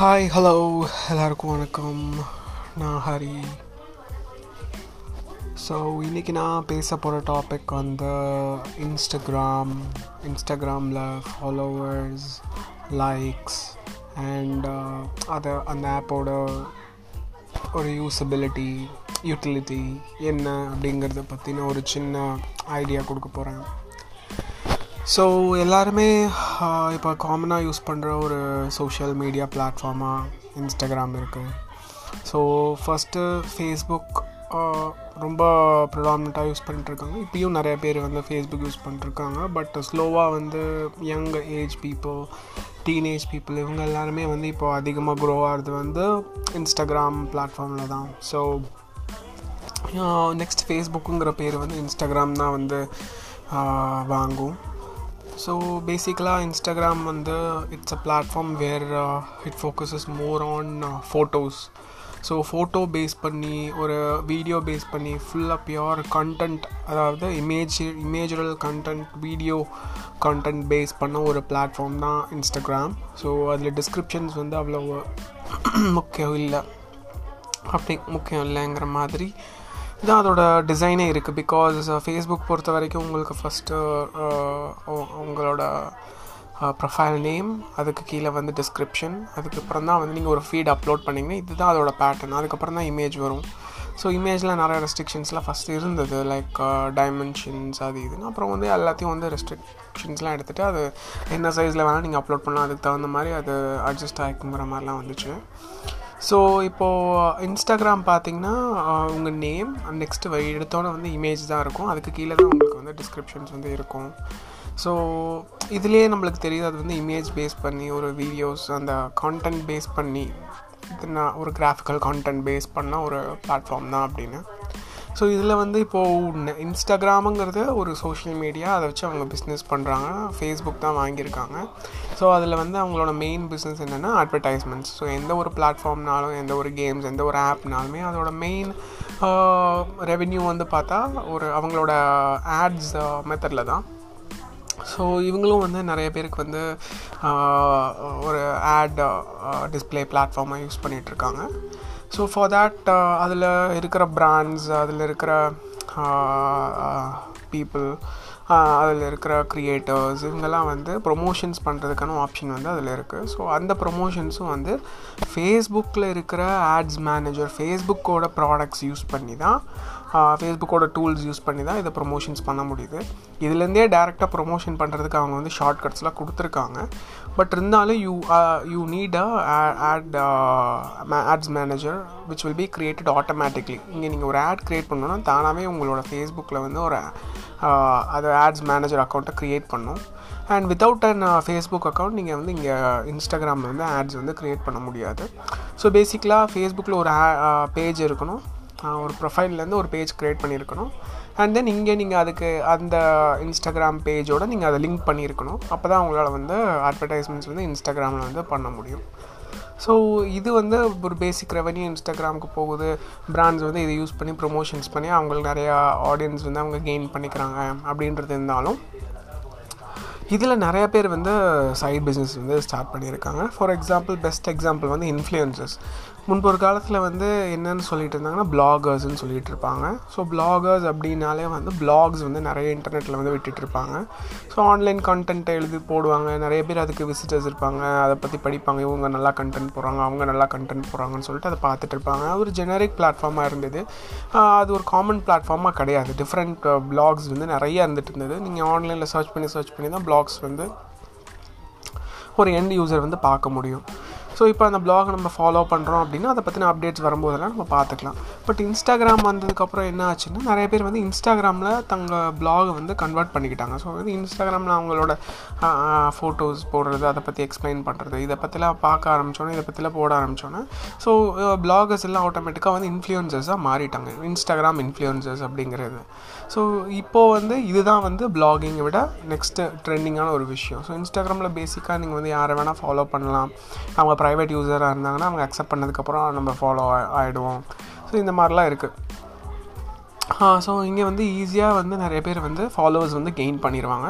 Hi hello எல்லாருக்கும் வணக்கம். நான் ஹரி. ஸோ இன்றைக்கி நான் பேச போகிற டாபிக் வந்து இன்ஸ்டாகிராம் இன்ஸ்டாகிராமில் ஃபாலோவர்ஸ் லைக்ஸ் அண்ட் அதை அந்த ஆப்போட ஒரு யூஸபிலிட்டி யூட்டிலிட்டி என்ன அப்படிங்கிறத பற்றின ஒரு சின்ன ஐடியா கொடுக்க போகிறேன் ஸோ எல்லாருமே இப்போ காமனாக யூஸ் பண்ணுற ஒரு சோஷியல் மீடியா பிளாட்ஃபார்மாக இன்ஸ்டாகிராம் இருக்குது ஸோ ஃபஸ்ட்டு ஃபேஸ்புக் ரொம்ப ப்ரிடாமினண்ட்டாக யூஸ் பண்ணிட்டுருக்காங்க. இப்பயும் நிறைய பேர் வந்து ஃபேஸ்புக் யூஸ் பண்ணிட்டுருக்காங்க. பட் ஸ்லோவாக வந்து young age people teenage people இவங்க எல்லாருமே வந்து இப்போ அதிகமாக க்ரோ ஆகிறது வந்து இன்ஸ்டாகிராம் பிளாட்ஃபார்மில் தான். ஸோ நெக்ஸ்ட் ஃபேஸ்புக்குங்கிற பேர் வந்து இன்ஸ்டாகிராம் தான் வந்து வாங்கும். ஸோ பேசிக்கலாக இன்ஸ்டாகிராம் வந்து it's a platform where it focuses more on photos so photo base பண்ணி ஒரு வீடியோ பேஸ் பண்ணி ஃபுல்லாக பியோர் கண்டென்ட் அதாவது இமேஜ் இமேஜரல் கண்டென்ட் வீடியோ கண்டென்ட் பேஸ் பண்ண ஒரு பிளாட்ஃபார்ம் தான் இன்ஸ்டாகிராம் ஸோ அதில் டிஸ்கிரிப்ஷன்ஸ் வந்து அவ்வளோ முக்கியம் இல்லை. அப்படி முக்கியம் இல்லைங்கிற மாதிரி இதுதான் அதோட டிசைனே இருக்குது பிகாஸ் ஃபேஸ்புக் பொறுத்த வரைக்கும் உங்களுக்கு ஃபஸ்ட்டு uh, uh, உங்களோட uh, ப்ரொஃபைல் நேம் அதுக்கு கீழே வந்து டிஸ்கிரிப்ஷன் அதுக்கப்புறம் தான் வந்து நீங்கள் ஒரு ஃபீட் அப்லோட் பண்ணிங்கன்னா இதுதான் அதோட பேட்டர்ன் அதுக்கப்புறம் தான் இமேஜ் வரும். ஸோ இமேஜில் நிறைய ரெஸ்ட்ரிக்ஷன்ஸ்லாம் ஃபஸ்ட்டு இருந்தது. லைக் டைமென்ஷன்ஸ் அது இதுன்னு. அப்புறம் வந்து எல்லாத்தையும் வந்து ரெஸ்ட்ரிக்ஷன்ஸ்லாம் எடுத்துகிட்டு அது என்ன சைஸில் வேணால் நீங்கள் அப்லோட் பண்ணலாம். அதுக்கு தகுந்த மாதிரி அது அட்ஜஸ்ட் ஆகிக்குங்கிற மாதிரிலாம் வந்துச்சு. ஸோ இப்போது இன்ஸ்டாகிராம் பார்த்தீங்கன்னா உங்கள் நேம் நெக்ஸ்ட்டு எடுத்தோன்னே வந்து இமேஜ் தான் இருக்கும். அதுக்கு கீழே தான் உங்களுக்கு வந்து டிஸ்கிரிப்ஷன்ஸ் வந்து இருக்கும். ஸோ இதுலேயே நம்மளுக்கு தெரியுது அது வந்து இமேஜ் பேஸ் பண்ணி ஒரு வீடியோஸ் அந்த கான்டென்ட் பேஸ் பண்ணி நான் ஒரு கிராஃபிக்கல் கான்டென்ட் பேஸ் பண்ணால் ஒரு பிளாட்ஃபார்ம் தான் அப்படின்னு. ஸோ இதில் வந்து இப்போது இன்ஸ்டாகிராமுங்கிறது ஒரு சோஷியல் மீடியா அதை வச்சு அவங்க பிஸ்னஸ் பண்ணுறாங்க ஃபேஸ்புக் தான் வாங்கியிருக்காங்க. ஸோ அதில் வந்து அவங்களோட மெயின் பிஸ்னஸ் என்னென்னா அட்வர்டைஸ்மெண்ட்ஸ் ஸோ எந்த ஒரு பிளாட்ஃபார்ம்னாலும் எந்த ஒரு கேம்ஸ் எந்த ஒரு ஆப்னாலுமே அதோட மெயின் ரெவென்யூ வந்து பார்த்தா ஒரு அவங்களோட ஆட்ஸ் மெத்தடில் தான். ஸோ இவங்களும் வந்து நிறைய பேருக்கு வந்து ஒரு ஆட் டிஸ்பிளே பிளாட்ஃபார்மாக யூஸ் பண்ணிகிட்ருக்காங்க ஸோ ஃபார் தேட் அதில் இருக்கிற பிராண்ட்ஸ் அதில் இருக்கிற பீப்புள் அதில் இருக்கிற க்ரியேட்டர்ஸ் இவங்கெல்லாம் வந்து ப்ரொமோஷன்ஸ் பண்ணுறதுக்கான ஆப்ஷன் வந்து அதில் இருக்குது ஸோ அந்த ப்ரொமோஷன்ஸும் வந்து ஃபேஸ்புக்கில் இருக்கிற ஆட்ஸ் மேனேஜர் ஃபேஸ்புக்கோட ப்ராடக்ட்ஸ் யூஸ் பண்ணி தான் ஃபேஸ்புக்கோட டூல்ஸ் யூஸ் பண்ணி தான் இதை ப்ரொமோஷன்ஸ் பண்ண முடியுது. இதுலேருந்தே டேரெக்டாக ப்ரொமோஷன் பண்ணுறதுக்கு அவங்க வந்து ஷார்ட்கட்ஸ்லாம் கொடுத்துருக்காங்க. பட் இருந்தாலும் you you need a ad ads manager which will be created automatically இங்கே நீங்கள் ஒரு ஆட் க்ரியேட் பண்ணணும்னா தானாகவே உங்களோட ஃபேஸ்புக்கில் வந்து ஒரு uh, அது ஆட்ஸ் மேனேஜர் அக்கௌண்ட்டை க்ரியேட் பண்ணும். And without an Facebook account நீங்கள் வந்து இங்கே இன்ஸ்டாகிராமில் வந்து ஆட்ஸ் வந்து க்ரியேட் பண்ண முடியாது. ஸோ பேசிக்கலாக ஃபேஸ்புக்கில் ஒரு uh, பேஜ் இருக்கணும். ஒரு ப்ரொஃபைல்லேருந்து ஒரு பேஜ் க்ரியேட் பண்ணியிருக்கணும். அண்ட் தென் இங்கே நீங்கள் அதுக்கு அந்த இன்ஸ்டாகிராம் பேஜோடு நீங்கள் அதை லிங்க் பண்ணியிருக்கணும். அப்போ தான் உங்களால் வந்து அட்வர்டைஸ்மெண்ட்ஸ் வந்து இன்ஸ்டாகிராமில் வந்து பண்ண முடியும். ஸோ இது வந்து ஒரு பேசிக் ரெவன்யூ இன்ஸ்டாகிராமுக்கு போகுது. பிராண்ட்ஸ் வந்து இதை யூஸ் பண்ணி ப்ரொமோஷன்ஸ் பண்ணி அவங்களுக்கு நிறையா ஆடியன்ஸ் வந்து அவங்க கெயின் பண்ணிக்கிறாங்க அப்படின்றது இருந்தாலும் இதில் நிறைய பேர் வந்து சைட் பிஸ்னஸ் வந்து ஸ்டார்ட் பண்ணியிருக்காங்க. ஃபார் எக்ஸாம்பிள் பெஸ்ட் எக்ஸாம்பிள் வந்து இன்ஃப்ளூயன்சஸ் முன்பு ஒரு காலத்தில் வந்து என்னென்னு சொல்லிட்டு இருந்தாங்கன்னா பிளாகர்ஸ்ன்னு சொல்லிட்டு இருப்பாங்க. ஸோ பிளாகர்ஸ் அப்படின்னாலே வந்து பிளாக்ஸ் வந்து நிறைய இன்டர்நெட்டில் வந்து விட்டுட்டு இருப்பாங்க. ஸோ ஆன்லைன் கண்டென்ட்டை எழுதி போடுவாங்க. நிறைய பேர் அதுக்கு விசிட்டர்ஸ் இருப்பாங்க. அதை பற்றி படிப்பாங்க. இவங்க நல்லா கண்டென்ட் போடுறாங்க அவங்க நல்லா கண்டென்ட் போடுறாங்கன்னு சொல்லிட்டு அதை பார்த்துட்டு இருப்பாங்க. ஒரு ஜெனரிக் பிளாட்ஃபார்மாக இருந்தது. அது ஒரு காமன் பிளாட்ஃபார்மாக கிடையாது. டிஃப்ரெண்ட் பிளாக்ஸ் வந்து நிறைய இருந்துட்டு இருந்தது. நீங்கள் ஆன்லைனில் சர்ச் பண்ணி சர்ச் பண்ணி தான் பிளாக்ஸ் வந்து ஒரு எண்ட் யூசர் வந்து பார்க்க முடியும். ஸோ இப்போ அந்த பிளாகை நம்ம ஃபாலோ பண்ணுறோம் அப்படின்னா அதை பற்றின அப்டேட்ஸ் வரும்போதெல்லாம் நம்ம பார்த்துக்கலாம். பட் இன்ஸ்டாகிராம் வந்ததுக்கப்புறம் என்ன ஆச்சுன்னா நிறைய பேர் வந்து இன்ஸ்டாகிராமில் தங்கள் பிளாகை வந்து கன்வெர்ட் பண்ணிக்கிட்டாங்க. ஸோ வந்து இன்ஸ்டாகிராமில் அவங்களோட ஃபோட்டோஸ் போடுறது அதை பற்றி எக்ஸ்பிளைன் பண்ணுறது இதை பற்றிலாம் பார்க்க ஆரம்பித்தோன்னே இதை பற்றிலாம் போட ஆரம்பித்தோன்னே ஸோ பிளாகர்ஸ் எல்லாம் ஆட்டோமேட்டிக்காக வந்து இன்ஃப்ளூயன்சர்ஸாக மாறிட்டாங்க. இன்ஸ்டாகிராம் இன்ஃப்ளூயன்சர்ஸ் அப்படிங்கிறது. ஸோ இப்போது வந்து இதுதான் வந்து பிளாகிங்கை விட நெக்ஸ்ட்டு ட்ரெண்டிங்கான ஒரு விஷயம். ஸோ இன்ஸ்டாகிராமில் பேசிக்காக நீங்கள் வந்து யாரை வேணால் ஃபாலோ பண்ணலாம். அவங்க ப்ரைவேட் யூஸராக இருந்தாங்கன்னா அவங்க அக்செப்ட் பண்ணதுக்கப்புறம் நம்ம ஃபாலோ ஆகிடுவோம் ஸோ இந்த மாதிரிலாம் இருக்குது ஸோ இங்கே வந்து ஈஸியாக வந்து நிறைய பேர் வந்து ஃபாலோவர்ஸ் வந்து கெயின் பண்ணிடுவாங்க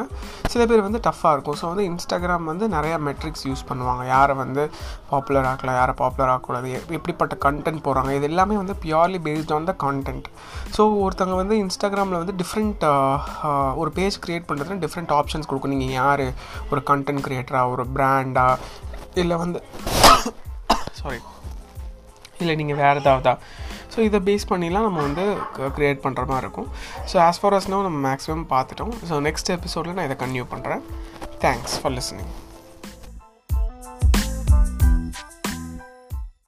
சில பேர் வந்து டஃப்பாக இருக்கும். ஸோ வந்து இன்ஸ்டாகிராம் வந்து நிறையா மெட்ரிக்ஸ் யூஸ் பண்ணுவாங்க. யாரை வந்து பாப்புலர் ஆக்கலாம் யாரை பாப்புலர் ஆகக்கூடாது எப்படிப்பட்ட கண்டென்ட் போகிறாங்க இது எல்லாமே வந்து purely based on the content so ஒருத்தவங்க வந்து இன்ஸ்டாகிராமில் வந்து டிஃப்ரெண்ட் ஒரு பேஜ் க்ரியேட் பண்ணுறதுல டிஃப்ரெண்ட் ஆப்ஷன்ஸ் கொடுக்கும் நீங்கள் யார்? ஒரு கண்டென்ட் க்ரியேட்டராக ஒரு ப்ராண்டாக இல்லை வந்து சாரி இல்லை நீங்கள் வேறு ஏதாவதா. ஸோ இதை பேஸ் பண்ணிலாம் நம்ம வந்து க்ரியேட் பண்ணுற மாதிரி இருக்கும். ஸோ ஆஸ் ஃபார் அஸ்னோ நம்ம மேக்ஸிமம் பார்த்துட்டோம். ஸோ நெக்ஸ்ட் எபிசோடில் நான் இதை கன்டினியூ பண்ணுறேன் தேங்க்ஸ் ஃபார் லிஸனிங்